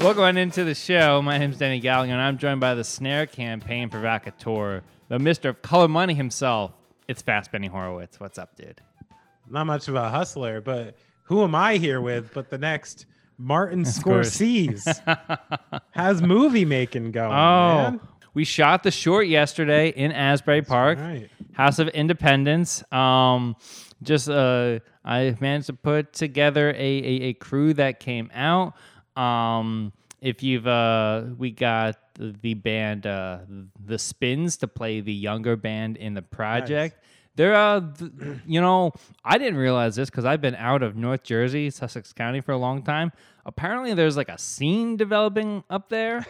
Welcome on into the show. My name's Danny Gallagher, and I'm joined by the Snare Campaign Provocateur, the Mister of Color Money himself. It's Fast Benny Horowitz. What's up, dude? Not much of a hustler, but who am I here with? But the next Martin. Scorsese has movie making going. Oh, man. we shot the short yesterday in Asbury Park, right. House of Independents. Um, just uh, I managed to put together a, a, a crew that came out. Um, if you've uh, we got the, band uh, the Spins to play the younger band in the project. They're, uh, th- you know, I didn't realize this because I've been out of North Jersey, Sussex County for a long time. Apparently, there's like a scene developing up there.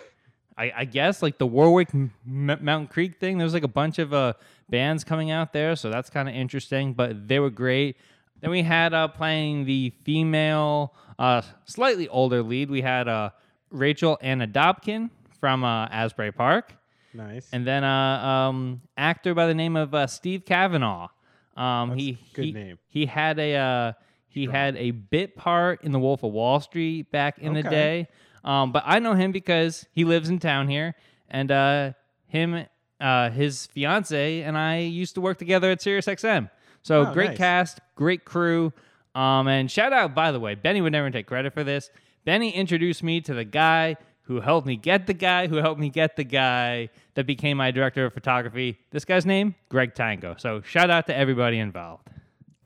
I, I guess like the Warwick M- Mountain Creek thing. There's like a bunch of uh, bands coming out there, so that's kind of interesting. But they were great. Then we had uh, playing the female, uh, slightly older lead. We had uh, Rachel Anna Dobkin from uh, Asbury Park Nice. and then uh, um, actor by the name of uh, Steve Kavanaugh. Um, That's he good he, name. He had a uh, he had a bit part in The Wolf of Wall Street back in the day. Um, but I know him because he lives in town here, and uh, him, uh, his fiance, and I used to work together at SiriusXM. So Oh, great nice. cast, great crew. Um, and shout out, by the way, Benny would never take credit for this. Benny introduced me to the guy who helped me get the guy who helped me get the guy that became my director of photography. This guy's name, Greg Tango. So shout out to everybody involved.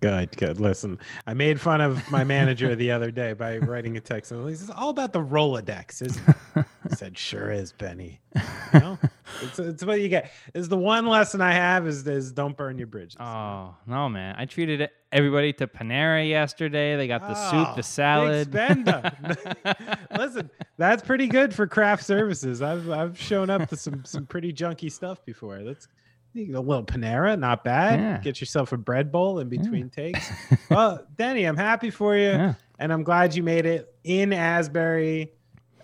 Good, good. Listen, I made fun of my manager the other day by writing a text. And he says, all about the Rolodex, isn't it? I said, sure is, Benny. You know? It's, it's what you get. Is the one lesson I have is, is don't burn your bridges. Oh no, man! I treated everybody to Panera yesterday. They got the soup, Oh, the salad. Listen, that's pretty good for craft services. I've I've shown up to some some pretty junky stuff before. That's a little Panera, not bad. Yeah. Get yourself a bread bowl in between takes. well, Denny, I'm happy for you, Yeah. and I'm glad you made it in Asbury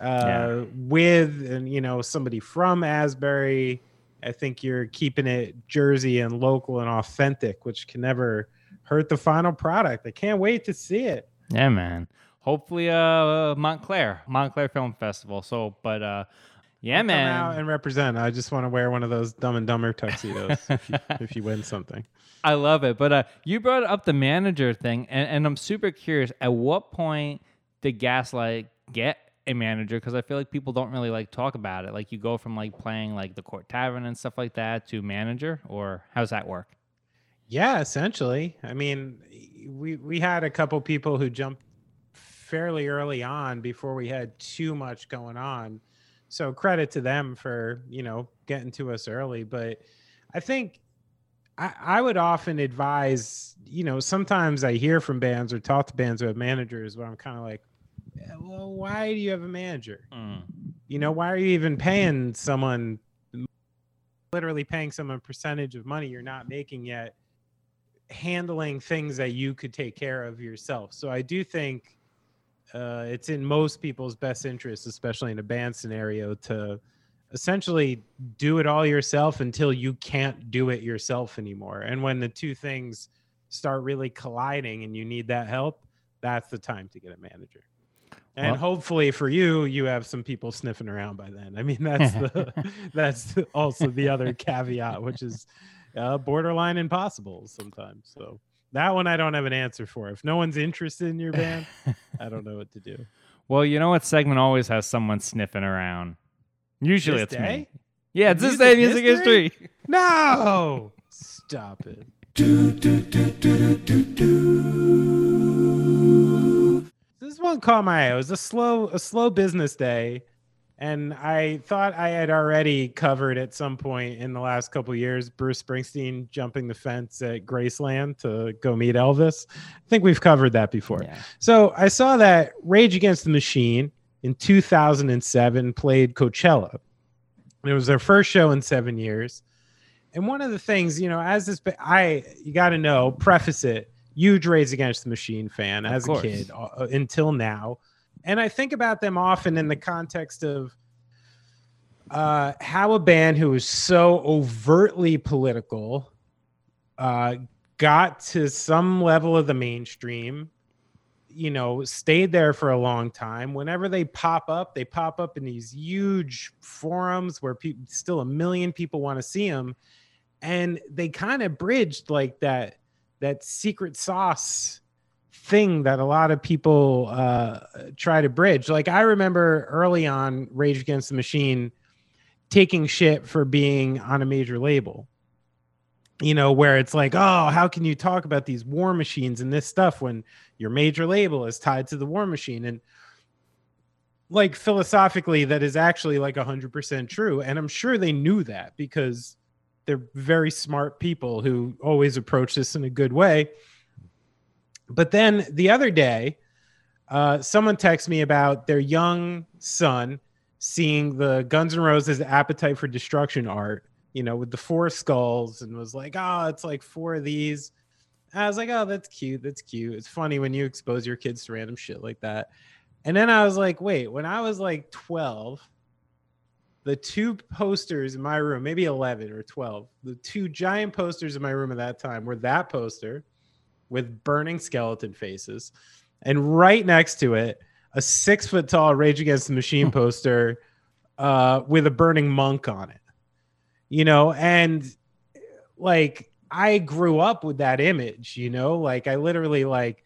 uh, Yeah. with and you know somebody from Asbury. I think you're keeping it Jersey and local and authentic, which can never hurt the final product. I can't wait to see it. Yeah, man. Hopefully, uh, Montclair, Montclair Film Festival. So, but uh, yeah, Come man. out and represent. I just want to wear one of those Dumb and Dumber tuxedos if, you, if you win something. I love it. But uh, you brought up the manager thing, and, and I'm super curious. At what point did Gaslight get a manager? Because I feel like people don't really like talk about it. Like you go from like playing like the Court Tavern and stuff like that to manager, or how's that work? Yeah, essentially. I mean, we we had a couple people who jumped fairly early on before we had too much going on. So credit to them for, you know, getting to us early. But I think I, I would often advise, you know, sometimes I hear from bands or talk to bands who have managers where I'm kind of like, "Yeah, well, why do you have a manager? you know why are you even paying someone literally paying someone a percentage of money you're not making yet handling things that you could take care of yourself? So i do think uh, it's in most people's best interest especially in a band scenario to essentially do it all yourself until you can't do it yourself anymore. And when the two things start really colliding and you need that help that's the time to get a manager and Well- hopefully for you you have some people sniffing around by then. I mean that's the that's also the other caveat which is uh, borderline impossible sometimes. So that one i don't have an answer for. If no one's interested in your band i don't know what to do. Well, you know what? Segment always has someone sniffing around? Usually This it's me. Yeah, it's this Music day music history? history. no! Stop it. This one caught my eye. It was a slow, a slow business day, and I thought I had already covered at some point in the last couple years Bruce Springsteen jumping the fence at Graceland to go meet Elvis. I think we've covered that before. Yeah. So I saw that Rage Against the Machine in 2007 played Coachella. It was their first show in seven years. And one of the things, you know, as this, I, you got to know, preface it, huge Rage Against the Machine fan Of as course. a kid uh, until now. And I think about them often in the context of uh, how a band who is so overtly political uh, got to some level of the mainstream you know, stayed there for a long time. Whenever they pop up, they pop up in these huge forums where people still a million people want to see them. And they kind of bridged like that that secret sauce thing that a lot of people uh, try to bridge. Like I remember early on Rage Against the Machine taking shit for being on a major label. You know, where it's like, oh, how can you talk about these war machines and this stuff when your major label is tied to the war machine? And like philosophically, that is actually like 100% true. And I'm sure they knew that because they're very smart people who always approach this in a good way but then the other day, uh, someone texted me about their young son seeing the Guns N' Roses Appetite for Destruction art, you know, with the four skulls, and was like, oh, it's like four of these. I was like, oh, that's cute. That's cute. It's funny when you expose your kids to random shit like that. And then I was like, wait, when I was like 12, the two posters in my room, maybe 11 or 12, the two giant posters in my room at that time were that poster with burning skeleton faces, and right next to it, a six foot tall Rage Against the Machine poster uh, with a burning monk on it. You know, and like I grew up with that image, you know, like I literally like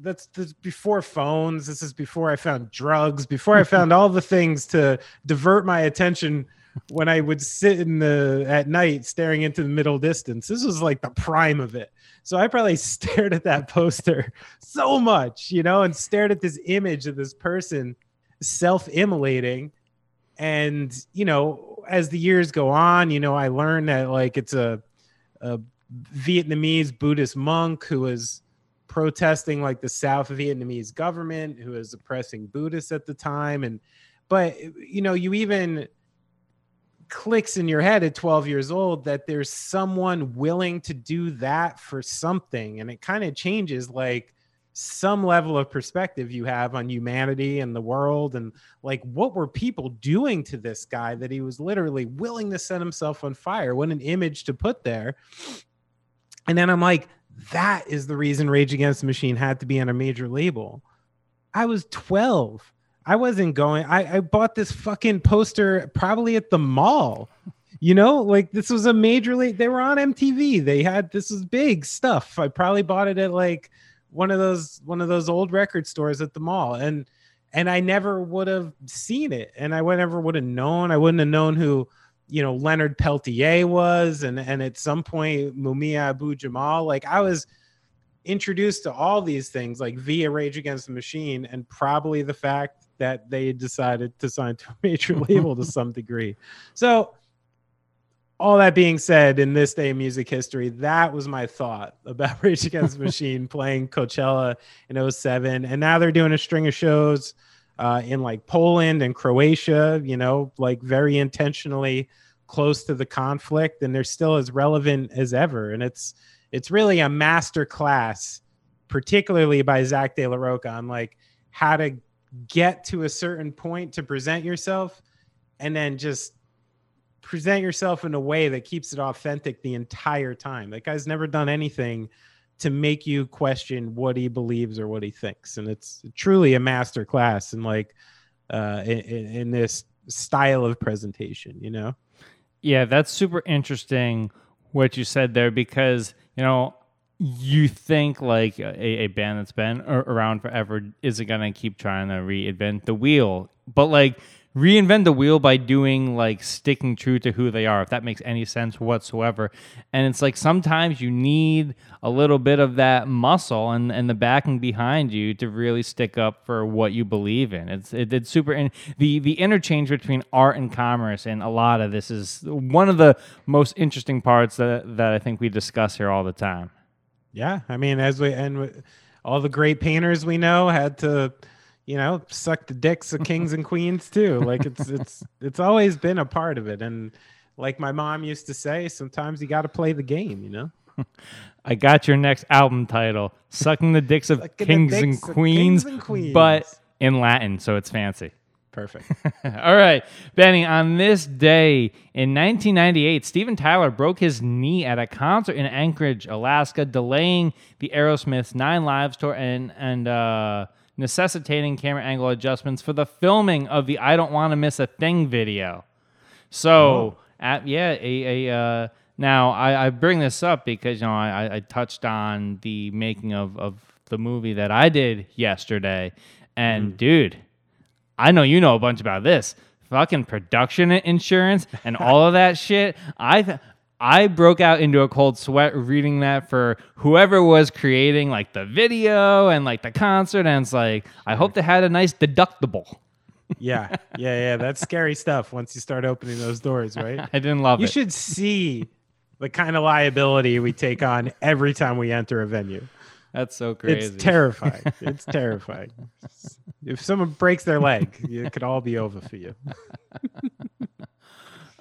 that's, that's before phones. This is before I found drugs, before I found all the things to divert my attention when I would sit in the at night staring into the middle distance. This was like the prime of it. So I probably stared at that poster so much, you know, and stared at this image of this person self-immolating. And, you know, as the years go on, you know, I learned that like it's a, a Vietnamese Buddhist monk who was protesting like the South Vietnamese government who was oppressing Buddhists at the time. And but you know, you even clicks in your head at 12 years old that there's someone willing to do that for something and it kind of changes like some level of perspective you have on humanity and the world and like what were people doing to this guy that he was literally willing to set himself on fire what an image to put there and then i'm like that is the reason rage against the machine had to be on a major label i was 12 I wasn't going. I, I bought this fucking poster probably at the mall. You know, like this was a major league. They were on MTV. They had this was big stuff. I probably bought it at like one of those one of those old record stores at the mall, and and I never would have seen it, and I would never would have known. I wouldn't have known who you know Leonard Peltier was, and and at some point Mumia Abu Jamal. Like I was introduced to all these things like via Rage Against the Machine, and probably the fact that they decided to sign to a major label to some degree. So, all that being said, in this day of music history, that was my thought about Rage Against the Machine playing Coachella in 07. And now they're doing a string of shows uh, in like Poland and Croatia, you know, like very intentionally close to the conflict. And they're still as relevant as ever. And it's, it's really a master class, particularly by Zach de la Rocha on like how to get to a certain point to present yourself and then just present yourself in a way that keeps it authentic the entire time. That guy's never done anything to make you question what he believes or what he thinks. And it's truly a master class in like uh in, in this style of presentation, you know? Yeah, that's super interesting what you said there because, you know, you think like a, a band that's been around forever isn't gonna keep trying to reinvent the wheel, but like reinvent the wheel by doing like sticking true to who they are, if that makes any sense whatsoever. And it's like sometimes you need a little bit of that muscle and, and the backing behind you to really stick up for what you believe in. It's it, it's super and the the interchange between art and commerce and a lot of this is one of the most interesting parts that that I think we discuss here all the time. Yeah, I mean, as we and all the great painters we know had to, you know, suck the dicks of kings and queens too. Like it's it's it's always been a part of it, and like my mom used to say, sometimes you got to play the game, you know. I got your next album title, "Sucking the Dicks of, kings, the dicks and of kings, and Queens," but in Latin, so it's fancy. Perfect. All right, Benny. On this day in 1998, Steven Tyler broke his knee at a concert in Anchorage, Alaska, delaying the Aerosmith's Nine Lives tour and and uh, necessitating camera angle adjustments for the filming of the "I Don't Want to Miss a Thing" video. So, at yeah, a, a uh, now I, I bring this up because you know I, I touched on the making of of the movie that I did yesterday, and dude I know you know a bunch about this. Fucking production insurance and all of that shit. I I broke out into a cold sweat reading that for whoever was creating like the video and like the concert, and it's like I hope they had a nice deductible. Yeah, yeah, yeah. That's scary stuff once you start opening those doors, right? I didn't love You it. should see the kind of liability we take on every time we enter a venue. That's so crazy. It's terrifying. It's terrifying. If someone breaks their leg, it could all be over for you.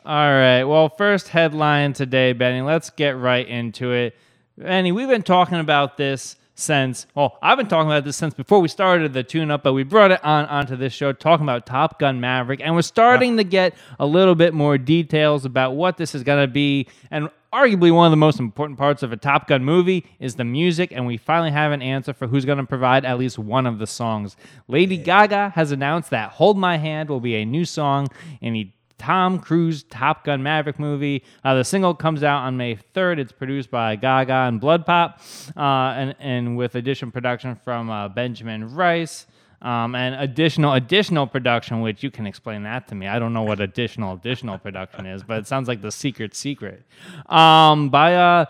All right. Well, first headline today, Benny. Let's get right into it. Benny, we've been talking about this since. Well, I've been talking about this since before we started the tune-up, but we brought it on onto this show talking about Top Gun Maverick, and we're starting to get a little bit more details about what this is going to be. And arguably one of the most important parts of a Top Gun movie is the music, and we finally have an answer for who's going to provide at least one of the songs. Lady Gaga has announced that "Hold My Hand" will be a new song in the Tom Cruise Top Gun Maverick movie. Uh, the single comes out on May 3rd. It's produced by Gaga and BloodPop, uh, and, and with additional production from uh, Benjamin Rice. Um, and additional additional production, which you can explain that to me. I don't know what additional additional production is, but it sounds like the secret secret. Um, by uh,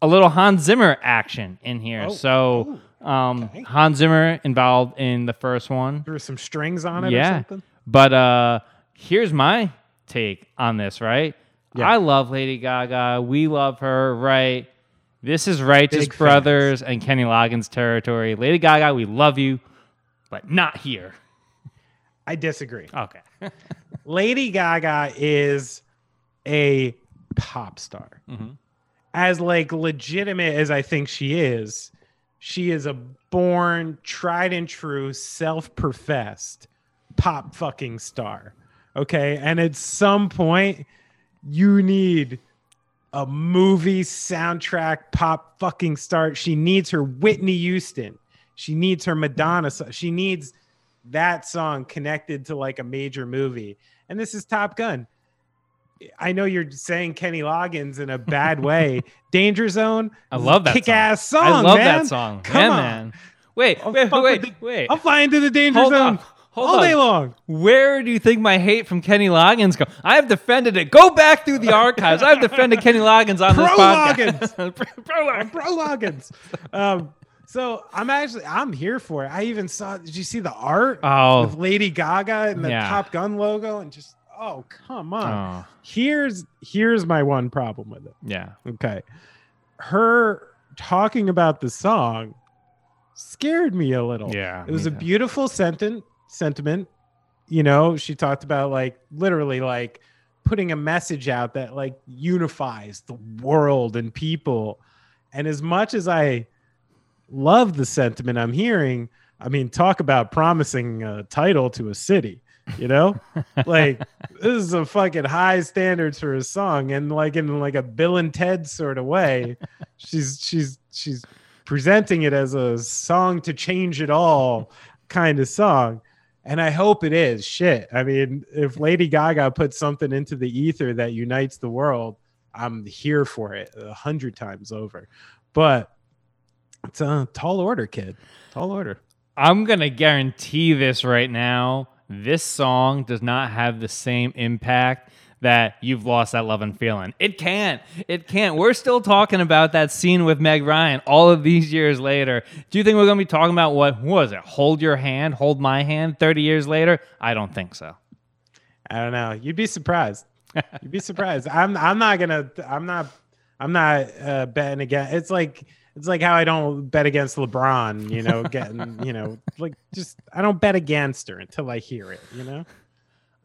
a little Hans Zimmer action in here. Oh, so um, okay. Hans Zimmer involved in the first one. There were some strings on it or Yeah. something. But uh here's my take on this, right? Yeah. I love Lady Gaga. We love her, right? This is Righteous Big fans. Brothers and Kenny Loggins territory. Lady Gaga, we love you, but not here. I disagree. Okay. Lady Gaga is a pop star. Mhm. As like legitimate as I think she is, she is a born, tried and true, self-professed pop fucking star. Okay? And at some point you need a movie soundtrack pop fucking start. She needs her Whitney Houston. She needs her Madonna. She needs that song connected to like a major movie. And this is Top Gun. I know you're saying Kenny Loggins in a bad way. Danger Zone. I love that kick ass song. I love man. that song. Come yeah, on. man. Wait, I'll wait, wait, wait. I'll fly into the danger Hold zone on. Hold all on. day long. Where do you think my hate from Kenny Loggins go? I have defended it. Go back through the archives. I've defended Kenny Loggins on this Pro podcast. Pro Loggins. Bro Loggins. Um, so I'm actually I'm here for it. I even saw. Did you see the art Oh. with Lady Gaga and the Yeah. Top Gun logo and just oh come on. Oh, Here's here's my one problem with it. yeah. Okay. Her talking about the song scared me a little. Yeah. It was a beautiful sentiment sentiment. You know, she talked about like literally like putting a message out that like unifies the world and people. And as much as I love the sentiment I'm hearing, I mean, talk about promising a title to a city, you know? like this is a fucking high standards for a song and like in like a Bill and Ted sort of way. she's she's she's presenting it as a song to change it all kind of song. And I hope it is. Shit. I mean, if Lady Gaga puts something into the ether that unites the world, I'm here for it a hundred times over. But it's a tall order, kid. Tall order. I'm gonna guarantee this right now. This song does not have the same impact that you've lost that love and feeling. It can't. It can't. We're still talking about that scene with Meg Ryan all of these years later. Do you think we're gonna be talking about what, what was it? Hold your hand, hold my hand 30 years later? I don't think so. I don't know. You'd be surprised. You'd be surprised. I'm I'm not gonna I'm not I'm not uh, betting against. It's like it's like how I don't bet against LeBron. You know, getting you know like just I don't bet against her until I hear it. You know.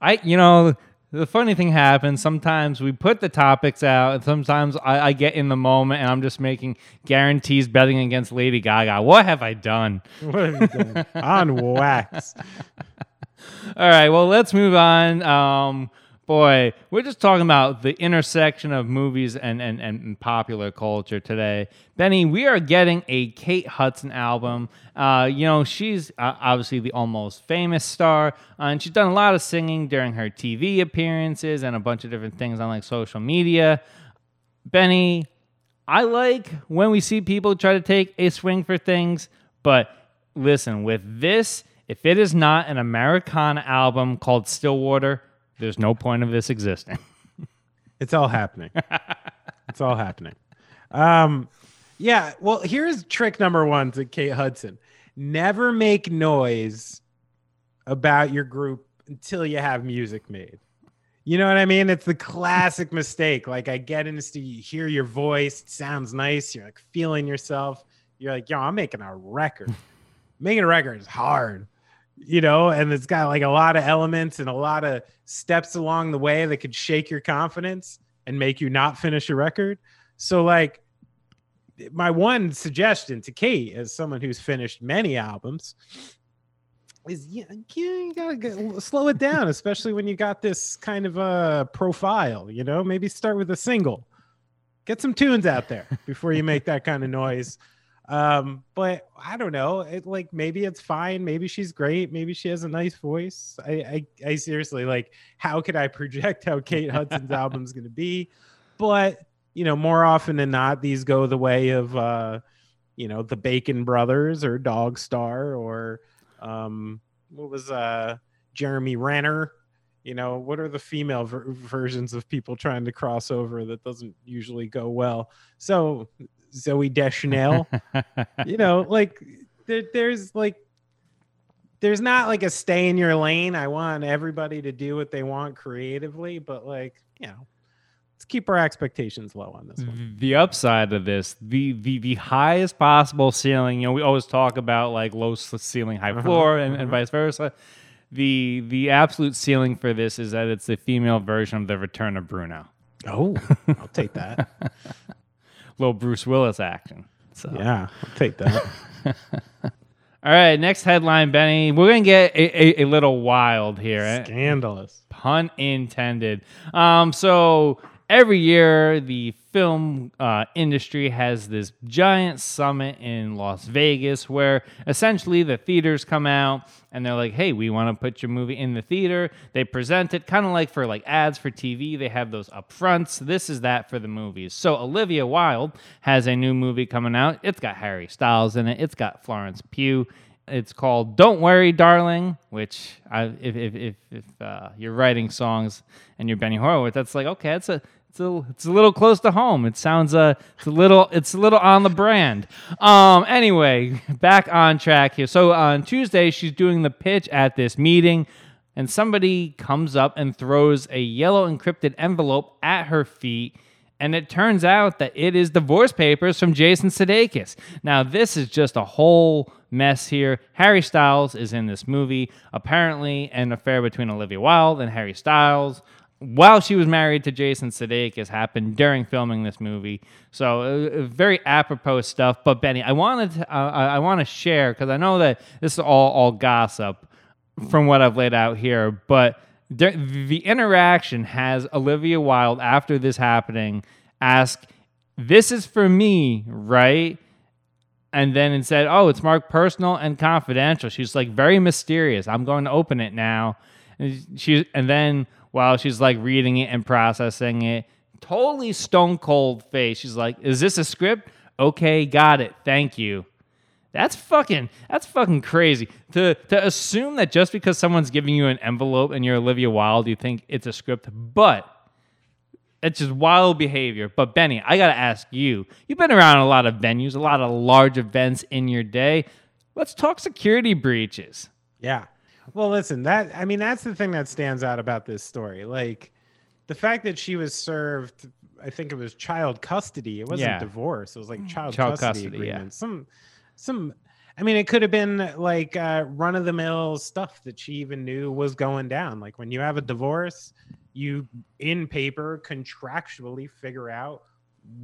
I, you know, the funny thing happens. Sometimes we put the topics out, and sometimes I, I get in the moment and I'm just making guarantees betting against Lady Gaga. What have I done? What have you done? On wax. All right, well, let's move on. Um, boy, we're just talking about the intersection of movies and, and, and popular culture today. Benny, we are getting a Kate Hudson album. Uh, you know, she's uh, obviously the almost famous star, uh, and she's done a lot of singing during her TV appearances and a bunch of different things on like social media. Benny, I like when we see people try to take a swing for things, but listen, with this, if it is not an Americana album called Stillwater, there's no point of this existing. It's all happening. it's all happening. Um, yeah. Well, here's trick number one to Kate Hudson: never make noise about your group until you have music made. You know what I mean? It's the classic mistake. Like I get into you hear your voice, it sounds nice, you're like feeling yourself. You're like, yo, I'm making a record. making a record is hard you know, and it's got like a lot of elements and a lot of steps along the way that could shake your confidence and make you not finish a record. So, like, my one suggestion to Kate, as someone who's finished many albums, is yeah, you gotta get, slow it down, especially when you got this kind of a profile. You know, maybe start with a single, get some tunes out there before you make that kind of noise. Um, but I don't know. It like maybe it's fine. Maybe she's great. Maybe she has a nice voice. I I, I seriously like how could I project how Kate Hudson's album's gonna be? But you know, more often than not, these go the way of uh, you know, the Bacon Brothers or Dogstar or um what was uh Jeremy Renner you know what are the female ver- versions of people trying to cross over that doesn't usually go well so Zooey Deschanel. you know, like there, there's like there's not like a stay in your lane. I want everybody to do what they want creatively, but like, you know, let's keep our expectations low on this one. The upside of this, the the the highest possible ceiling, you know, we always talk about like low ceiling, high uh-huh, floor, uh-huh, and, uh-huh. and vice versa. The the absolute ceiling for this is that it's the female version of the Return of Bruno. Oh, I'll take that. little Bruce Willis action. So yeah, I'll take that. All right, next headline, Benny. We're gonna get a, a, a little wild here. Scandalous. Pun intended. Um, so every year the film uh, industry has this giant summit in Las Vegas where essentially the theaters come out and they're like, "Hey, we want to put your movie in the theater." They present it kind of like for like ads for TV. They have those upfronts. This is that for the movies. So Olivia Wilde has a new movie coming out. It's got Harry Styles in it. It's got Florence Pugh. It's called "Don't Worry, Darling," which I, if if if, if uh, you're writing songs and you're Benny Horowitz, that's like okay, that's a it's a, it's a little close to home. It sounds uh, it's a little it's a little on the brand. Um, anyway, back on track here. So on Tuesday, she's doing the pitch at this meeting, and somebody comes up and throws a yellow encrypted envelope at her feet. And it turns out that it is divorce papers from Jason Sudeikis. Now, this is just a whole mess here. Harry Styles is in this movie. Apparently, an affair between Olivia Wilde and Harry Styles while she was married to Jason Sudeikis happened during filming this movie. So uh, very apropos stuff. But Benny, I wanted to, uh, I want to share because I know that this is all all gossip from what I've laid out here, but the, the interaction has Olivia Wilde after this happening ask, "This is for me, right?" And then it said, "Oh, it's marked personal and confidential." She's like very mysterious. I'm going to open it now. And she and then while she's like reading it and processing it. Totally stone cold face. She's like, "Is this a script? Okay, got it. Thank you." That's fucking that's fucking crazy. To to assume that just because someone's giving you an envelope and you're Olivia Wilde, you think it's a script, but it's just wild behavior. But Benny, I gotta ask you. You've been around a lot of venues, a lot of large events in your day. Let's talk security breaches. Yeah. Well, listen, that I mean that's the thing that stands out about this story. Like the fact that she was served I think it was child custody. It wasn't yeah. divorce. It was like child, child custody, custody agreement. Yeah. Some some I mean, it could have been like uh, run of the mill stuff that she even knew was going down. Like when you have a divorce, you in paper contractually figure out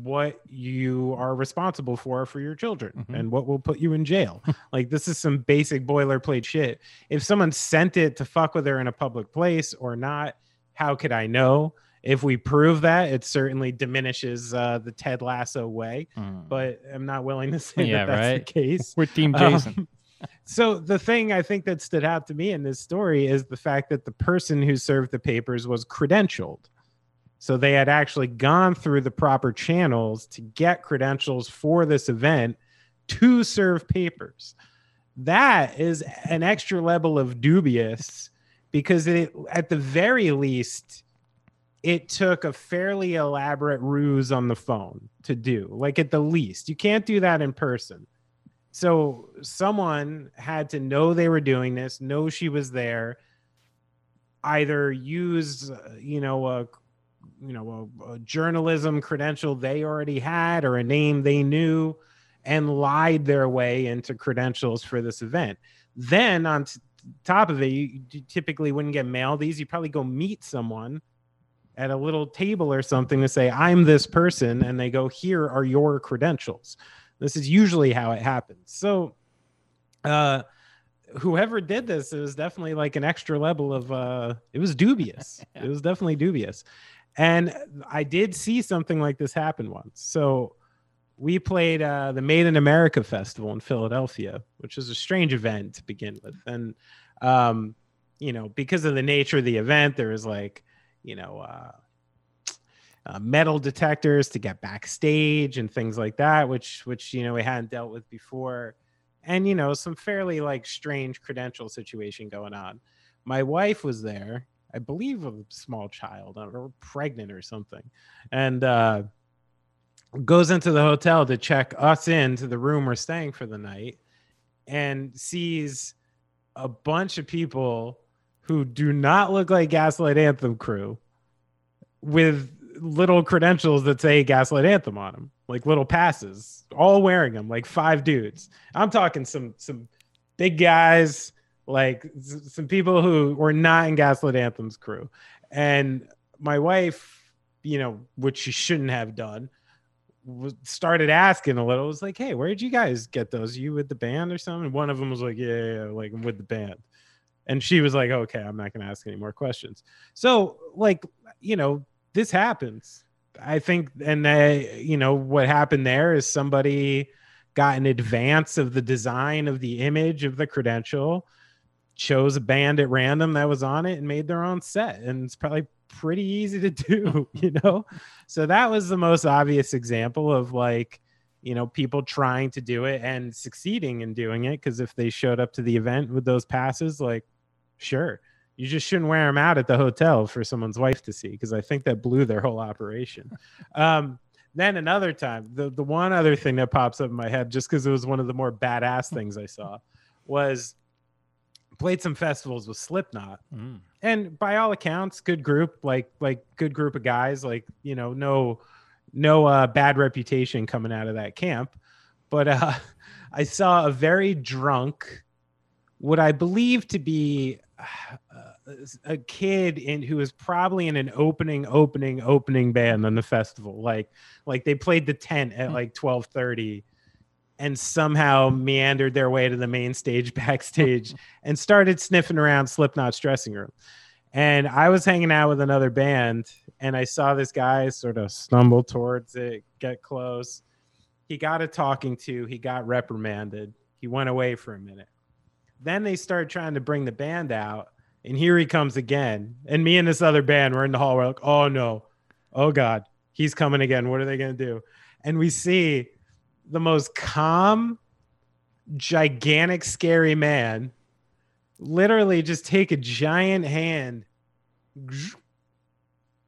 what you are responsible for for your children Mhm. and what will put you in jail. like this is some basic boilerplate shit. If someone sent it to fuck with her in a public place or not, how could I know? If we prove that, it certainly diminishes uh, the Ted Lasso way, Mm. but I'm not willing to say Yeah, that that's right. the case. we're Team Jason. Um, so the thing I think that stood out to me in this story is the fact that the person who served the papers was credentialed. So they had actually gone through the proper channels to get credentials for this event to serve papers. That is an extra level of dubious because it at the very least it took a fairly elaborate ruse on the phone to do. Like at the least, you can't do that in person. So someone had to know they were doing this, know she was there, either use uh, you know a you know a, a journalism credential they already had or a name they knew and lied their way into credentials for this event. Then on t- top of it, you, you typically wouldn't get mail these. You probably go meet someone at a little table or something to say, I'm this person. And they go, Here are your credentials. This is usually how it happens. So, uh, whoever did this, it was definitely like an extra level of, uh, it was dubious. It was definitely dubious. And I did see something like this happen once. So, we played uh, the Made in America Festival in Philadelphia, which is a strange event to begin with. And, um, you know, because of the nature of the event, there was like, you know, uh, uh, metal detectors to get backstage and things like that, which, which, you know, we hadn't dealt with before. And, you know, some fairly like strange credential situation going on. My wife was there, I believe a small child or pregnant or something. And, uh, goes into the hotel to check us into the room we're staying for the night and sees a bunch of people who do not look like Gaslight Anthem crew with little credentials that say Gaslight Anthem on them, like little passes, all wearing them, like five dudes. I'm talking some some big guys, like some people who were not in Gaslight Anthem's crew. And my wife, you know, which she shouldn't have done, started asking a little. It was like, "Hey, where'd you guys get those? you with the band or something?" And one of them was like, "Yeah, yeah, yeah, like with the band." And she was like, "Okay, I'm not going to ask any more questions." So, like, you know, this happens. I think, and uh, you know, what happened there is somebody got in advance of the design of the image of the credential, chose a band at random that was on it, and made their own set. And it's probably pretty easy to do, you know. So that was the most obvious example of like, you know, people trying to do it and succeeding in doing it. Because if they showed up to the event with those passes, like, sure, you just shouldn't wear them out at the hotel for someone's wife to see. Because I think that blew their whole operation. um, then another time, the the one other thing that pops up in my head, just because it was one of the more badass things I saw, was played some festivals with Slipknot Mm. and by all accounts good group like like good group of guys like you know no no uh bad reputation coming out of that camp but uh i saw a very drunk what i believe to be uh, a kid in who was probably in an opening opening opening band on the festival like like they played the tent at Hmm. like 12:30 and somehow meandered their way to the main stage backstage and started sniffing around Slipknot's dressing room. And I was hanging out with another band and I saw this guy sort of stumble towards it, get close. He got a talking to, he got reprimanded. He went away for a minute. Then they started trying to bring the band out, and here he comes again. And me and this other band were in the hall. We're like, oh no, oh God, he's coming again. What are they going to do? And we see the most calm, gigantic, scary man literally just take a giant hand,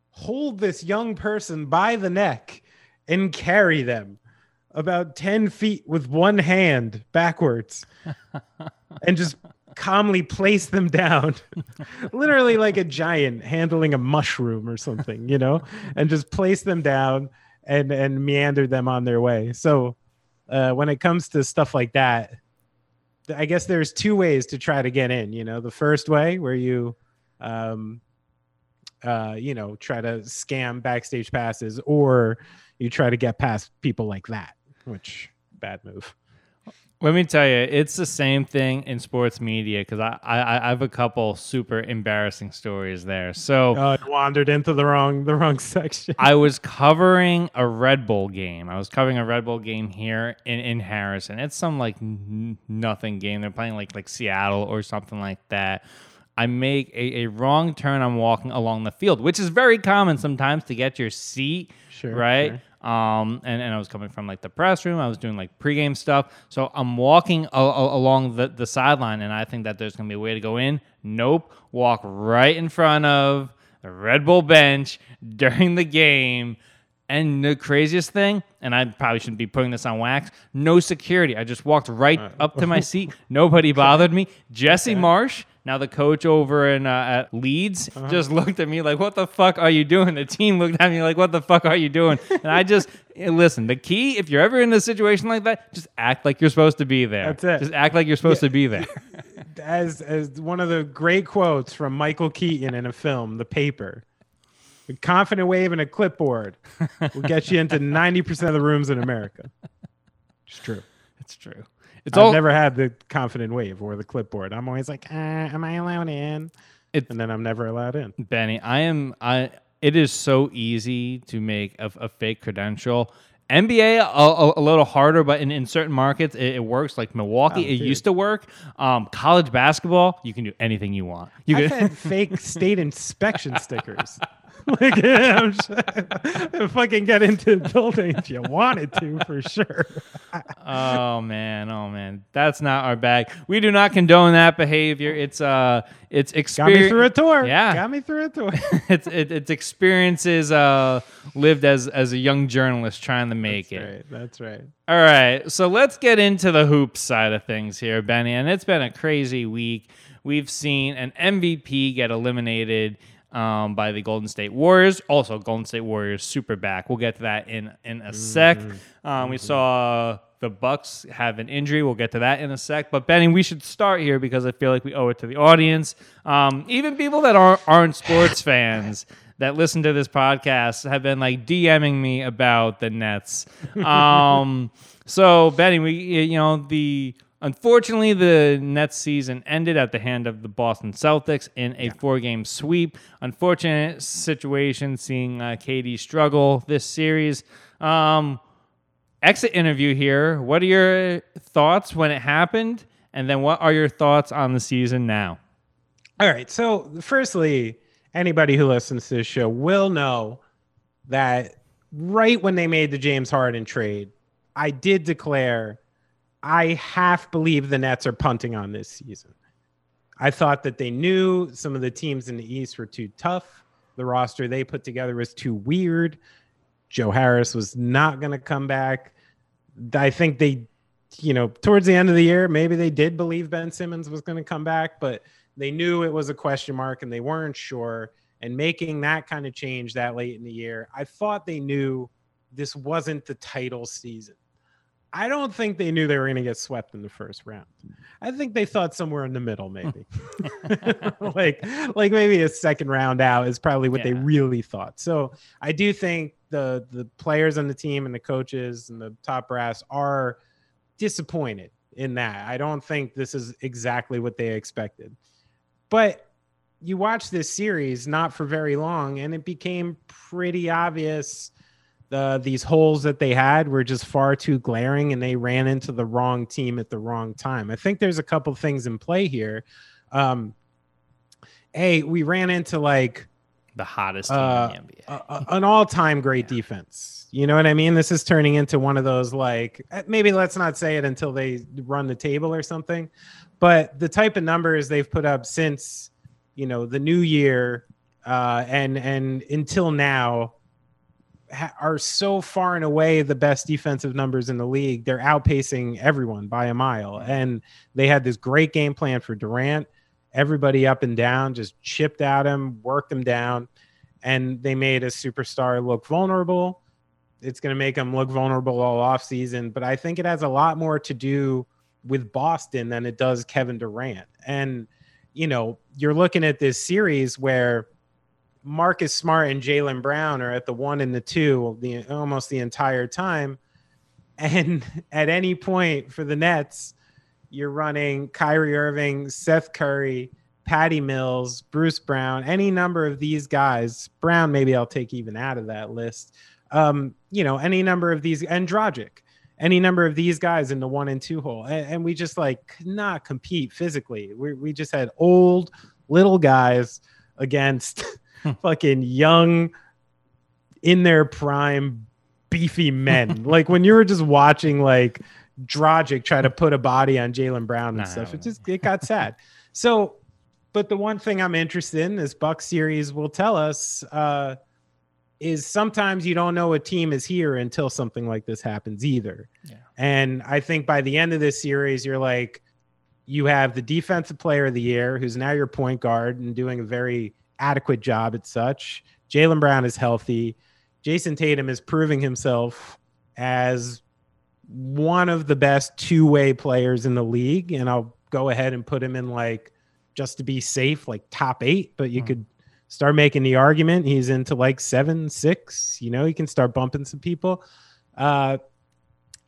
hold this young person by the neck, and carry them about 10 feet with one hand backwards and just calmly place them down. Literally like a giant handling a mushroom or something you know and just place them down and and meander them on their way. So uh, when it comes to stuff like that i guess there's two ways to try to get in you know the first way where you um uh you know try to scam backstage passes or you try to get past people like that, which bad move. Let me tell you, it's the same thing in sports media because I, I I have a couple super embarrassing stories there. So uh, wandered into the wrong the wrong section. I was covering a Red Bull game. I was covering a Red Bull game here in in Harrison. It's some like n- nothing game. They're playing like like Seattle or something like that. I make a, a wrong turn. I'm walking along the field, which is very common sometimes to get your seat Sure, right. sure. Um, and, and I was coming from like the press room. I was doing like pregame stuff. So I'm walking a- a- along the, the sideline, and I think that there's going to be a way to go in. Nope. Walk right in front of the Red Bull bench during the game. And the craziest thing, and I probably shouldn't be putting this on wax, no security. I just walked right up to my seat. Nobody bothered me. Jesse Marsch, now the coach over in uh, at Leeds, just looked at me like, "What the fuck are you doing?" The team looked at me like, "What the fuck are you doing?" And I just eh, listen. The key, if you're ever in a situation like that, just act like you're supposed to be there. That's it. Just act like you're supposed to be there. as as one of the great quotes from Michael Keaton in a film, The Paper. A confident wave and a clipboard will get you into 90% of the rooms in America. It's true. it's true. It's I've all never had the confident wave or the clipboard. I'm always like, uh, am I allowed in? It- and then I'm never allowed in. Benny, I am. I. It is so easy to make a, a fake credential. NBA a, a, a little harder, but in, in certain markets it, it works. Like Milwaukee, Oh, it used to work. Um, college basketball, you can do anything you want. You I've can, had fake state inspection stickers. like, I'm sure, fucking get into the building if you wanted to, for sure. oh man, oh man, that's not our bag. We do not condone that behavior. It's uh, it's Got me experience. through a tour. Yeah. Got me through a tour. it's it, it's experiences uh lived as as a young journalist trying to make That's it. right. That's right. All right, so let's get into the hoops side of things here, Benny. And it's been a crazy week. We've seen an MVP get eliminated um, by the Golden State Warriors. Also, Golden State Warriors super back. We'll get to that in in a sec. Um, we saw the Bucks have an injury. We'll get to that in a sec. But Benny, we should start here because I feel like we owe it to the audience. Um, even people that aren't, aren't sports fans that listen to this podcast have been like DMing me about the Nets. Um, so Benny, we you know the unfortunately the Nets season ended at the hand of the Boston Celtics in a four-game sweep. Unfortunate situation seeing uh, KD struggle this series. Um, exit interview here. What are your thoughts when it happened, and then what are your thoughts on the season now? All right. So, firstly, anybody who listens to this show will know that right when they made the James Harden trade, I did declare I half believe the Nets are punting on this season. I thought that they knew some of the teams in the East were too tough. The roster they put together was too weird. Joe Harris was not going to come back. I think they, you know, towards the end of the year, maybe they did believe Ben Simmons was going to come back, but they knew it was a question mark and they weren't sure. And making that kind of change that late in the year, I thought they knew this wasn't the title season. I don't think they knew they were going to get swept in the first round. I think they thought somewhere in the middle, maybe, like like maybe a second round out is probably what they really thought. So I do think the the players on the team and the coaches and the top brass are disappointed in that. I don't think this is exactly what they expected. But you watch this series not for very long and it became pretty obvious the these holes that they had were just far too glaring and they ran into the wrong team at the wrong time. I think there's a couple things in play here. Um hey, we ran into like The hottest team Uh, in the NBA. a, a- an all-time great defense. You know what I mean? This is turning into one of those like eh, maybe let's not say it until they run the table or something. But the type of numbers they've put up since you know the new year uh, and and until now are so far and away the best defensive numbers in the league. They're outpacing everyone by a mile, mm-hmm. and they had this great game plan for Durant. Everybody up and down just chipped at him, worked him down and they made a superstar look vulnerable. It's going to make him look vulnerable all off season, but I think it has a lot more to do with Boston than it does Kevin Durant. And you know, you're looking at this series where Marcus Smart and Jaylen Brown are at the one and the two the almost the entire time. And at any point for the Nets, you're running Kyrie Irving, Seth Curry, Patty Mills, Bruce Brown, any number of these guys. Brown, maybe I'll take even out of that list. Um, you know, any number of these, and Dragic, any number of these guys in the one and two hole. And, and we just like could not compete physically. We, we just had old little guys against fucking young, in their prime, beefy men. like when you were just watching like Dragic try to put a body on Jaylen Brown and Nah. stuff, it just it got sad. So, but the one thing I'm interested in, this Buck series will tell us, uh, is sometimes you don't know a team is here until something like this happens either. Yeah. And I think by the end of this series, you're like, you have the defensive player of the year, who's now your point guard and doing a very adequate job at such. Jaylen Brown is healthy. Jayson Tatum is proving himself as one of the best two way players in the league. And I'll go ahead and put him in like, just to be safe, like top eight, but you Hmm. could start making the argument he's into like seven, six. You know, he can start bumping some people. Uh,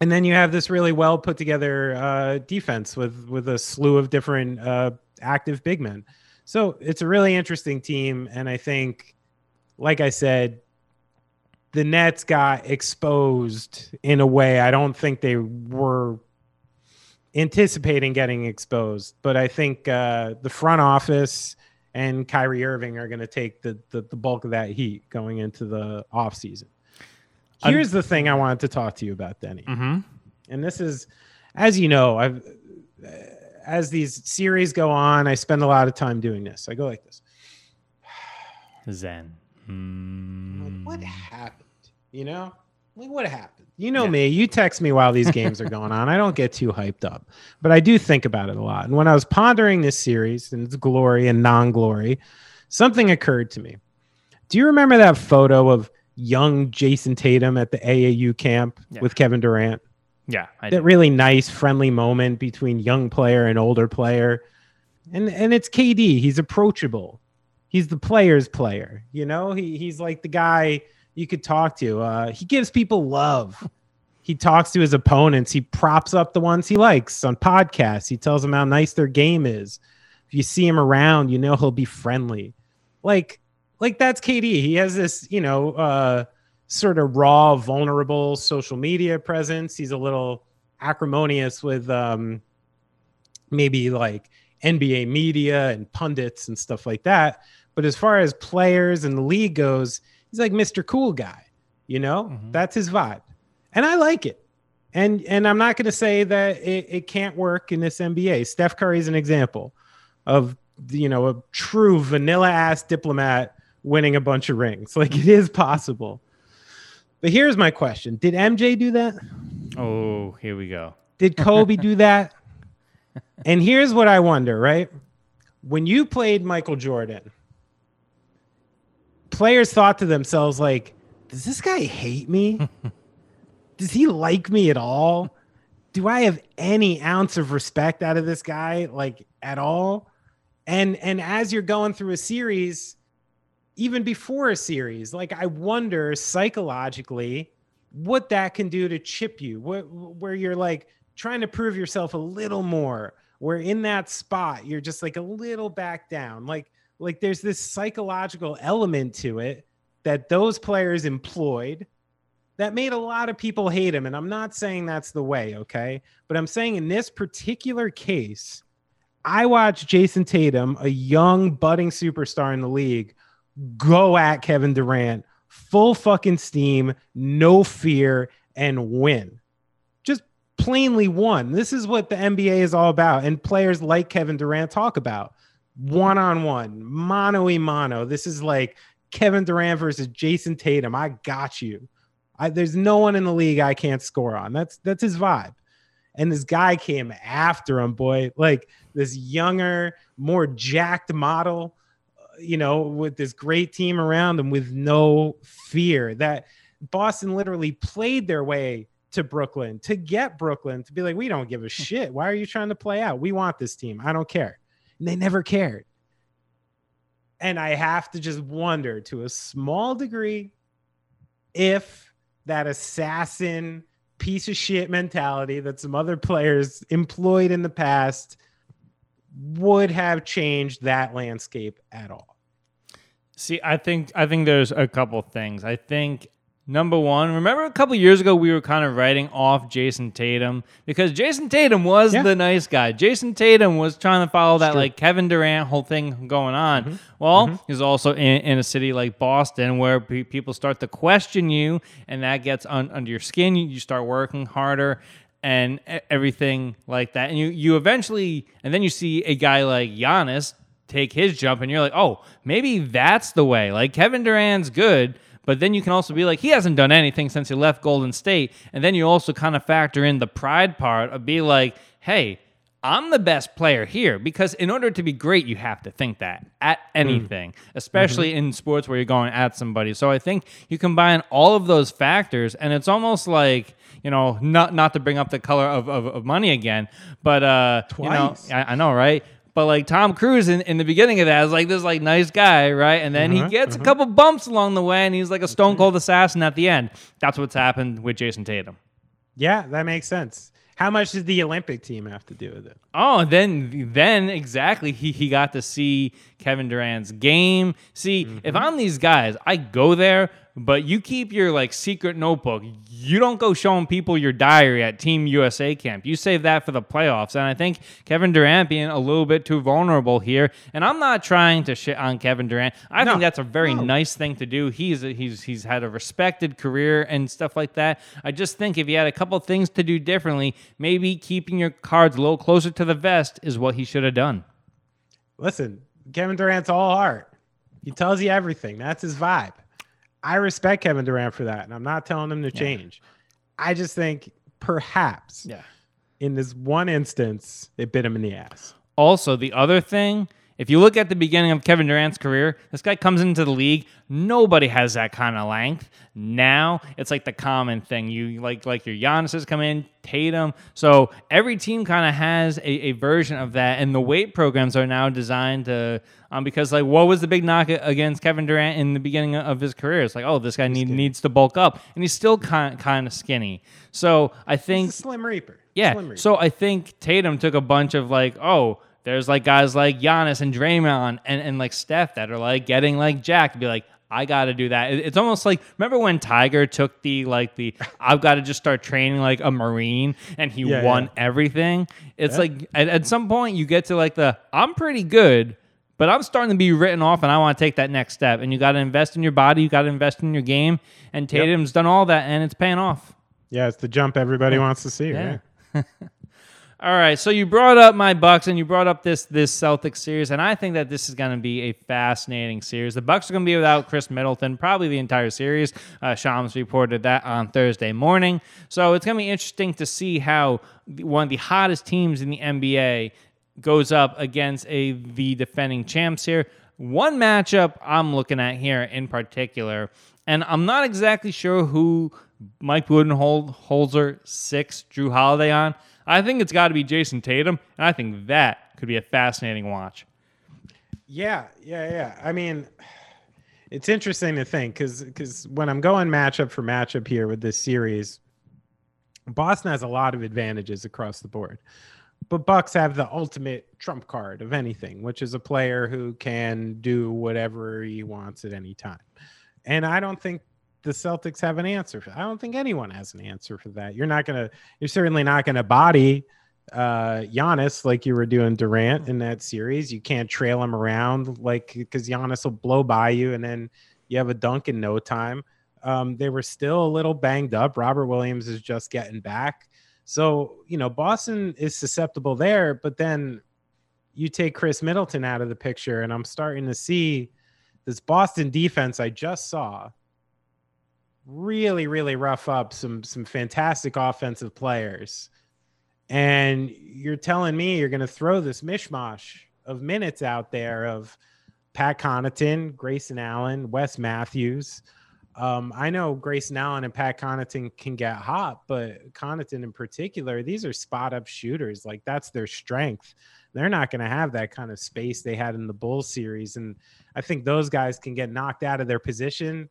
and then you have this really well put together uh, defense with with a slew of different uh, active big men. So it's a really interesting team, and I think, like I said, the Nets got exposed in a way I don't think they were anticipating getting exposed. But I think uh, the front office and Kyrie Irving are going to take the, the the bulk of that heat going into the offseason. Here's the thing I wanted to talk to you about, Denny Mm-hmm. and this is as you know i've uh, as these series go on i spend a lot of time doing this. I go like this. Zen. I'm like, what Mm. happened? You know? Like what happened? You know Yeah. me. You text me while these games are going on. I don't get too hyped up. But i do think about it a lot. And when i was pondering this series and its glory and non-glory something occurred to me. Do you remember that photo of young jayson tatum at the aau camp Yeah. with kevin durant Yeah, I that do. really nice friendly moment between young player and older player. And and it's kd he's approachable. He's the player's player you know? He, he's like the guy you could talk to. Uh, he gives people love. He talks to his opponents. He props up the ones he likes on podcasts. He tells them how nice their game is. If you see him around you know he'll be friendly. Like like that's kd he has this you know uh sort of raw, vulnerable social media presence. He's a little acrimonious with um, maybe like NBA media and pundits and stuff like that. But as far as players and the league goes, he's like Mr. Cool Guy. You know, Mhm. that's his vibe, and I like it. And and I'm not going to say that it, it can't work in this NBA. Steph Curry is an example of you know a true vanilla ass diplomat winning a bunch of rings. Like it is possible. But here's my question: Did MJ do that? Oh, here we go. Did Kobe do that? And here's what I wonder, right? When you played Michael Jordan, players thought to themselves, like, does this guy hate me? Does he like me at all? Do I have any ounce of respect out of this guy, like at all? And and as you're going through a series, even before a series, like I wonder psychologically what that can do to chip you, what, where you're like trying to prove yourself a little more, where in that spot you're just like a little back down, like like there's this psychological element to it that those players employed that made a lot of people hate him. And I'm not saying that's the way, okay? But I'm saying in this particular case, I watched Jayson Tatum, a young budding superstar in the league, go at Kevin Durant full fucking steam, no fear, and win. Just plainly won. This is what the NBA is all about. And players like Kevin Durant talk about one on one, mano a mano. This is like Kevin Durant versus Jayson Tatum. I got you. I, there's no one in the league I can't score on. That's that's his vibe. And this guy came after him, boy. Like this younger, more jacked model, you know, with this great team around them with no fear. That Boston literally played their way to Brooklyn to get Brooklyn to be like, we don't give a hmm. shit. Why are you trying to play out? We want this team. I don't care. And they never cared. And I have to just wonder to a small degree if that assassin piece of shit mentality that some other players employed in the past would have changed that landscape at all. See, I think I think there's a couple things. I think Number one, remember a couple years ago we were kind of writing off Jayson Tatum because Jayson Tatum was yeah. the nice guy. Jayson Tatum was trying to follow that like Kevin Durant whole thing going on. Mm-hmm. Well, mm-hmm. he's also in, in, a city like Boston where pe- people start to question you, and that gets un- under your skin. You, you start working harder and everything like that, and you you eventually, and then you see a guy like Giannis take his jump, and you're like, oh, maybe that's the way. Like Kevin Durant's good but then you can also be like, he hasn't done anything since he left Golden State. And then you also kind of factor in the pride part of be like, hey, I'm the best player here because in order to be great, you have to think that at hmm. anything, mm. especially mm-hmm. in sports where you're going at somebody. So I think you combine all of those factors, and it's almost like you know, not not to bring up the color of, of, of money again, but uh, Twice. you know, I, I know, right? But like Tom Cruise in, in the beginning of that is like this like nice guy, right? And then uh-huh, he gets uh-huh. a couple bumps along the way, and he's like a stone cold assassin at the end. That's what's happened with Jayson Tatum. Yeah, that makes sense. How much does the Olympic team have to do with it? Oh, then then exactly he he got to see Kevin Durant's game. See, mm-hmm. if I'm these guys, I go there but you keep your like secret notebook. You don't go showing people your diary at Team USA camp. You save that for the playoffs. And I think Kevin Durant being a little bit too vulnerable here. And I'm not trying to shit on Kevin Durant. I no, think that's a very no. nice thing to do. He's a, he's he's had a respected career and stuff like that. I just think if he had a couple things to do differently, maybe keeping your cards a little closer to the vest is what he should have done. Listen, Kevin Durant's all heart. He tells you everything. That's his vibe. I respect Kevin Durant for that, and I'm not telling him to yeah. change. I just think perhaps, yeah, in this one instance, it bit him in the ass. Also, the other thing if you look at the beginning of Kevin Durant's career, this guy comes into the league. Nobody has that kind of length. Now it's like the common thing. You like like your Giannis's come in, Tatum. So every team kind of has a, a, version of that, and the weight programs are now designed to um because like what was the big knock against Kevin Durant in the beginning of his career? It's like oh this guy need, needs to bulk up, and he's still kind kind of skinny. So I think Slim Reaper. Yeah. Slim Reaper. So I think Tatum took a bunch of like oh there's like guys like Giannis and Draymond and, and like Steph that are like getting like Jack to be like, I got to do that. It's almost like remember when Tiger took the like the I've got to just start training like a marine and he yeah, won yeah. everything. It's yeah. like at, at some point you get to like the I'm pretty good, but I'm starting to be written off and I want to take that next step. And you got to invest in your body, you got to invest in your game. And Tatum's yep. done all that and it's paying off. Yeah, it's the jump everybody wants to see, right? All right, so you brought up my Bucks and you brought up this this Celtics series, and I think that this is going to be a fascinating series. The Bucks are going to be without Khris Middleton probably the entire series. Uh, Shams reported that on Thursday morning, so it's going to be interesting to see how one of the hottest teams in the NBA goes up against a the defending champs here. One matchup I'm looking at here in particular, and I'm not exactly sure who Mike Budenholzer six Jrue Holiday on. I think it's got to be Jayson Tatum, and I think that could be a fascinating watch. Yeah, yeah, yeah. I mean, it's interesting to think because because when I'm going matchup for matchup here with this series, Boston has a lot of advantages across the board. But Bucks have the ultimate trump card of anything, which is a player who can do whatever he wants at any time. And I don't think the Celtics have an answer for. I don't think anyone has an answer for that. You're not gonna. You're certainly not gonna body uh Giannis like you were doing Durant in that series. You can't trail him around like because Giannis will blow by you and then you have a dunk in no time. Um, they were still a little banged up. Robert Williams is just getting back. So, you know, Boston is susceptible there, but then you take Khris Middleton out of the picture, and I'm starting to see this Boston defense I just saw really, really rough up some some fantastic offensive players. And you're telling me you're going to throw this mishmash of minutes out there of Pat Connaughton, Grayson Allen, Wes Matthews, Um, I know Grayson Allen and Pat Connaughton can get hot, but Connaughton in particular, these are spot up shooters. Like that's their strength. They're not going to have that kind of space they had in the Bulls series. And I think those guys can get knocked out of their position,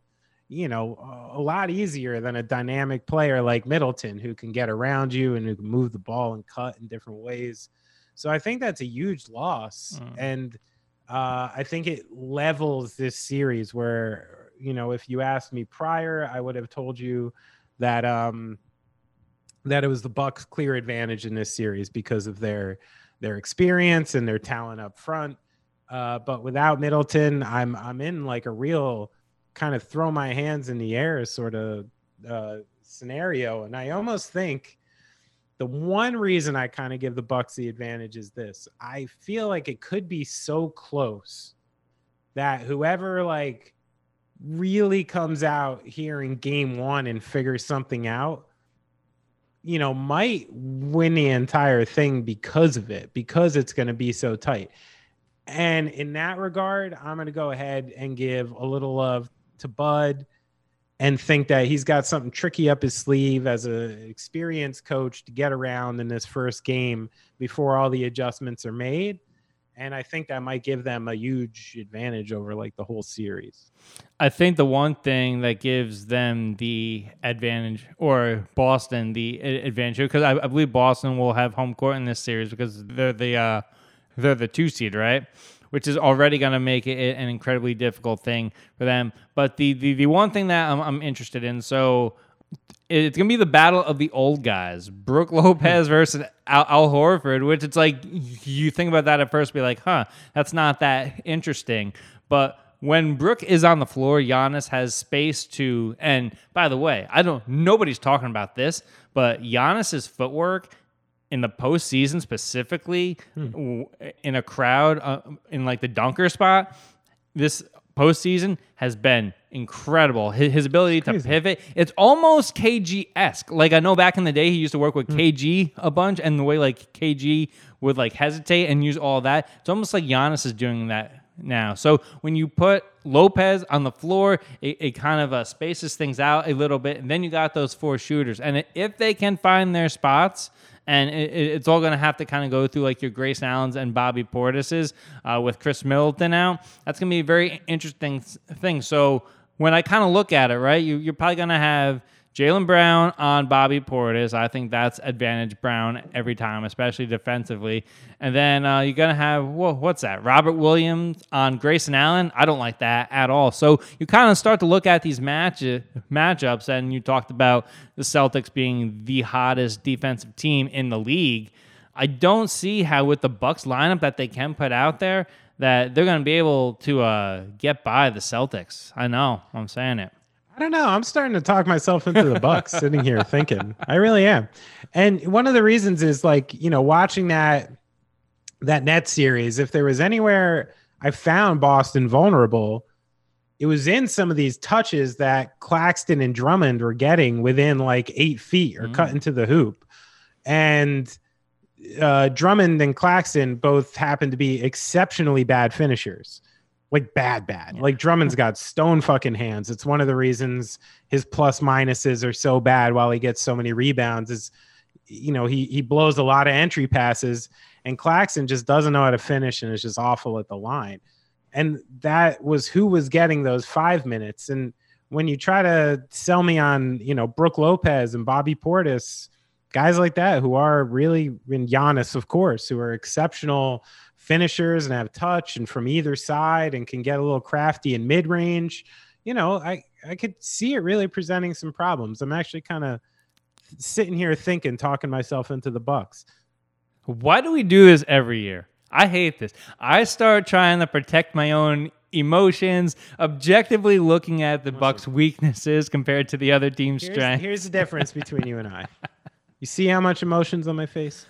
you know, a lot easier than a dynamic player like Middleton who can get around you and who can move the ball and cut in different ways. So I think that's a huge loss. Mm. And uh, I think it levels this series where you know, if you asked me prior, I would have told you that um that it was the Bucks' clear advantage in this series because of their their experience and their talent up front. Uh, but without Middleton, I'm I'm in like a real kind of throw my hands in the air sort of uh, scenario, and I almost think the one reason I kind of give the Bucks the advantage is this: I feel like it could be so close that whoever like really comes out here in game one and figures something out, you know, might win the entire thing because of it, because it's going to be so tight. And in that regard, I'm going to go ahead and give a little love to Bud and think that he's got something tricky up his sleeve as an experienced coach to get around in this first game before all the adjustments are made and I think that might give them a huge advantage over like the whole series. I think the one thing that gives them the advantage, or Boston the advantage, because I, I, believe Boston will have home court in this series because they're the uh, they're the two seed, right? Which is already going to make it an incredibly difficult thing for them. But the the, the one thing that I'm, I'm interested in, so it's gonna be the battle of the old guys, Brook Lopez hmm. versus Al, Al, Horford. Which it's like you think about that at first, be like, huh, that's not that interesting. But when Brook is on the floor, Giannis has space to. And by the way, I don't. Nobody's talking about this, but Giannis's footwork in the postseason, specifically hmm. in a crowd uh, in like the dunker spot, this postseason has been incredible. His, his ability to pivot, it's almost KG esque. Like I know back in the day, he used to work with mm. KG a bunch, and the way like KG would like hesitate and use all that, it's almost like Giannis is doing that now. So when you put Lopez on the floor, it, it kind of uh, spaces things out a little bit, and then you got those four shooters, and if they can find their spots and it, it's all going to have to kind of go through like your Grace Allens and Bobby Portis's uh, with Khris Middleton out. That's going to be a very interesting thing. So when I kind of look at it, right, you, you're probably going to have Jaylen Brown on Bobby Portis. I think that's advantage Brown every time, especially defensively. And then uh, you're going to have, whoa, what's that? Robert Williams on Grayson Allen. I don't like that at all. So you kind of start to look at these match matchups, and you talked about the Celtics being the hottest defensive team in the league. I don't see how with the Bucks lineup that they can put out there that they're going to be able to uh, get by the Celtics. I know, I'm saying it. I don't know. I'm starting to talk myself into the Bucks sitting here thinking. I really am. And one of the reasons is like, you know, watching that that net series, if there was anywhere I found Boston vulnerable, it was in some of these touches that Claxton and Drummond were getting within like eight feet or mm. cut into the hoop. And uh, Drummond and Claxton both happen to be exceptionally bad finishers like bad, bad. Yeah. Like Drummond's got stone fucking hands. It's one of the reasons his plus minuses are so bad while he gets so many rebounds is you know, he he blows a lot of entry passes and Claxton just doesn't know how to finish and is just awful at the line. And that was who was getting those five minutes. And when you try to sell me on, you know, Brook Lopez and Bobby Portis, guys like that who are really in Giannis, of course, who are exceptional finishers and have touch and from either side and can get a little crafty in mid range, you know, I, I could see it really presenting some problems. I'm actually kind of sitting here thinking, talking myself into the Bucks. Why do we do this every year? I hate this. I start trying to protect my own emotions, objectively looking at the Bucks' weaknesses compared to the other team's here's, strength. Here's the difference between you and I. You see how much emotions on my face?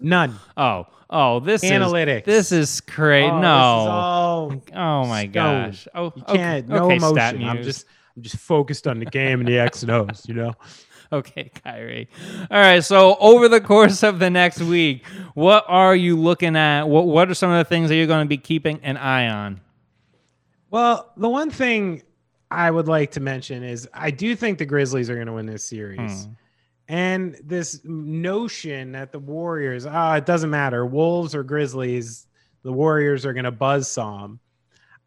None. Oh, oh, this analytics. Is, this is crazy. Oh, no. This oh my gosh. Oh, you can't. Okay, no okay, emotion. I'm just. I'm just focused on the game and the X and O's. You know. Okay, Kyrie. All right. So over the course of the next week, what are you looking at? What What are some of the things that you're going to be keeping an eye on? Well, the one thing I would like to mention is I do think the Grizzlies are going to win this series. Hmm. And this notion that the Warriors, ah, it doesn't matter, Wolves or Grizzlies, the Warriors are going to buzz saw 'em.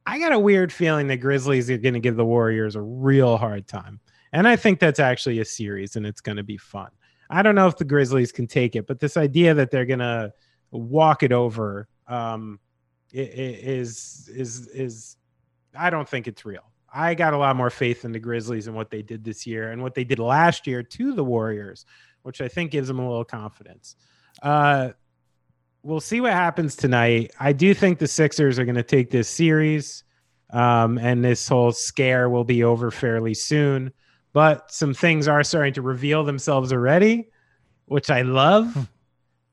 I got a weird feeling the Grizzlies are going to give the Warriors a real hard time. And I think that's actually a series and it's going to be fun. I don't know if the Grizzlies can take it, but this idea that they're going to walk it over um, is is is I don't think it's real. I got a lot more faith in the Grizzlies and what they did this year and what they did last year to the Warriors, which I think gives them a little confidence. Uh, we'll see what happens tonight. I do think the Sixers are going to take this series, um, and this whole scare will be over fairly soon. But some things are starting to reveal themselves already, which I love.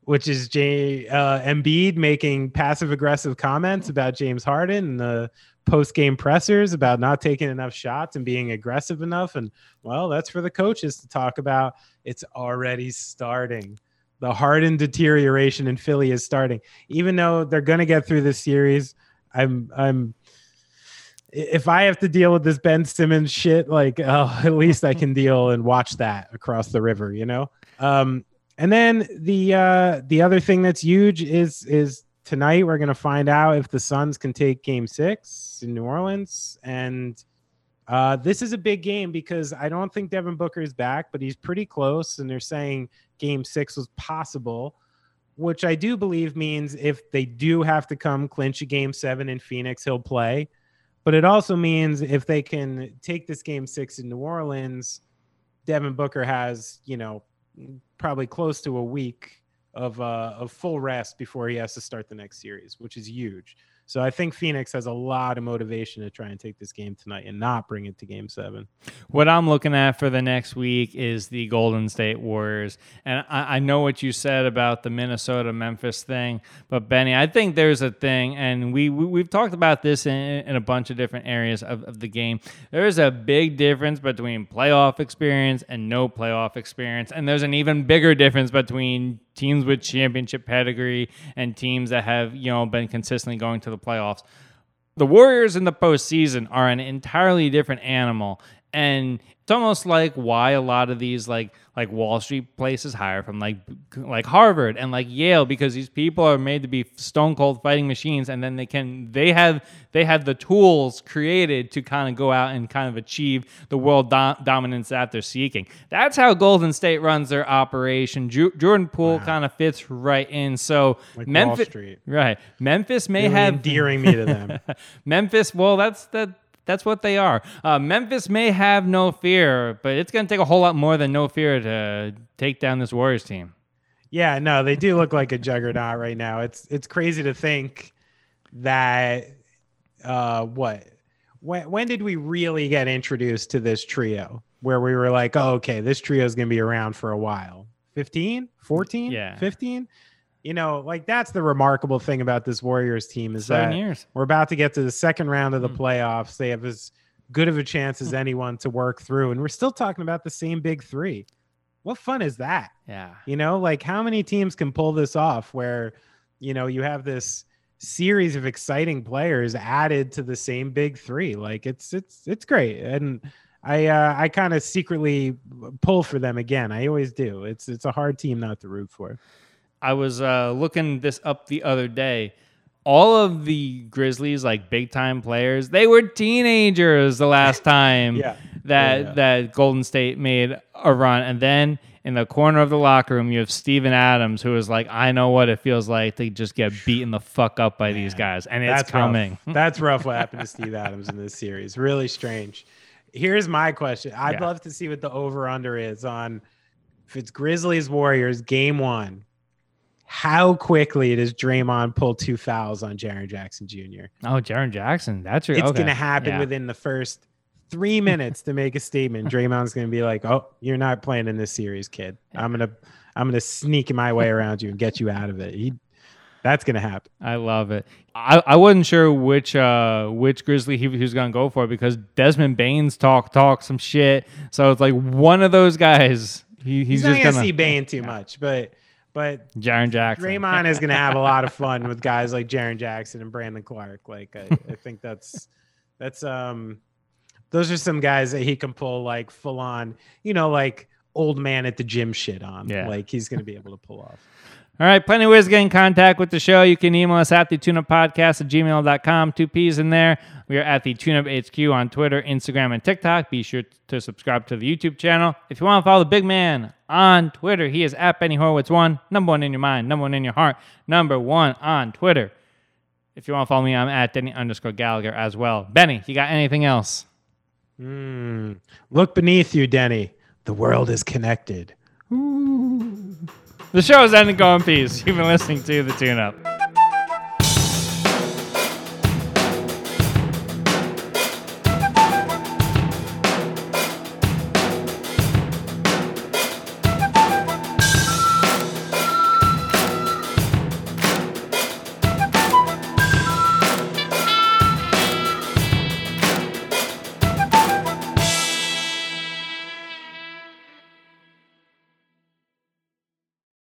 Which is J uh, Embiid making passive aggressive comments about James Harden and the post game pressers about not taking enough shots and being aggressive enough. And well, that's for the coaches to talk about. It's already starting. The hardened deterioration in Philly is starting. Even though they're going to get through this series, I'm I'm if I have to deal with this Ben Simmons shit, like oh, at least I can deal and watch that across the river, you know. Um, and then the uh, the other thing that's huge is is tonight we're gonna find out if the Suns can take Game Six in New Orleans, and uh, this is a big game because I don't think Devin Booker is back, but he's pretty close, and they're saying Game Six was possible. Which I do believe means if they do have to come clinch a game seven in Phoenix, he'll play but it also means if they can take this game six in New Orleans, Devin Booker has, you know, probably close to a week of uh, of full rest before he has to start the next series, which is huge. So I think Phoenix has a lot of motivation to try and take this game tonight and not bring it to game seven. What I'm looking at for the next week is the Golden State Warriors. And I, I know what you said about the Minnesota Memphis thing, but Benny, I think there's a thing, and we, we, we've talked about this in, in a bunch of different areas of, of the game. There's a big difference between playoff experience and no playoff experience. And there's an even bigger difference between teams with championship pedigree and teams that have, you know, been consistently going to the playoffs. The Warriors in the postseason are an entirely different animal. And it's almost like why a lot of these like like Wall Street places hire from like like Harvard and like Yale because these people are made to be stone cold fighting machines and then they can they have they have the tools created to kind of go out and kind of achieve the world do- dominance that they're seeking. That's how Golden State runs their operation. Ju- Jordan Poole Wow. kind of fits right in. So Like Memphis, right? Memphis may Really have endearing me to them. Memphis, well, that's that. That's what they are. Uh, Memphis may have no fear, but it's going to take a whole lot more than no fear to take down this Warriors team. Yeah, no, they do look like a juggernaut right now. It's it's crazy to think that uh what when when did we really get introduced to this trio where we were like, oh, okay, this trio is going to be around for a while. 15, 14, Yeah. 15? You know, like that's the remarkable thing about this Warriors team is Seven that years. we're about to get to the second round of the Hmm. playoffs. They have as good of a chance as anyone to work through and we're still talking about the same big 3. What fun is that? Yeah. You know, like how many teams can pull this off where, you know, you have this series of exciting players added to the same big three. Like it's it's it's great. And I uh I kind of secretly pull for them again. I always do. It's it's a hard team not to root for. I was uh, looking this up the other day. All of the Grizzlies, like big time players, they were teenagers the last time Yeah. that Yeah, yeah. that Golden State made a run, and then in the corner of the locker room, you have Steven Adams, who is like, I know what it feels like to just get beaten the fuck up by these guys, and it's That's rough. coming. That's rough what happened to Steve Adams in this series. Really strange. Here's my question. I'd Yeah. love to see what the over under is on if it's Grizzlies Warriors game one. How quickly does Draymond pull two fouls on Jaren Jackson Jr.? Oh, Jaren Jackson, that's your. It's okay. going to happen Yeah. within the first three minutes to make a statement. Draymond's going to be like, "Oh, you're not playing in this series, kid. I'm gonna, I'm gonna sneak my way around you and get you out of it." He, that's going to happen. I love it. I, I wasn't sure which uh which Grizzly he, he was gonna go for because Desmond Baines talk talk some shit. So it's like one of those guys. He, he's, He's, not just going to gonna see Bane too much, but but Jaren Jackson. Draymond is going to have a lot of fun with guys like Jaren Jackson and Brandon Clarke. Like I, I think that's that's um those are some guys that he can pull like full on, you know, like old man at the gym shit on. Yeah. Like he's going to be able to pull off. All right, plenty of ways to get in contact with the show. You can email us at the tuneup podcast at gmail.com. Two P's in there. We are at the TuneUp HQ on Twitter, Instagram, and TikTok. Be sure to subscribe to the YouTube channel. If you want to follow the big man on Twitter, he is at Benny Horowitz1. Number one in your mind, number one in your heart, number one on Twitter. If you want to follow me, I'm at Denny underscore Gallagher as well. Benny, you got anything else? Mm. Look beneath you, Denny. The world is connected. The show is ending. Go in peace. You've been listening to the Tune Up.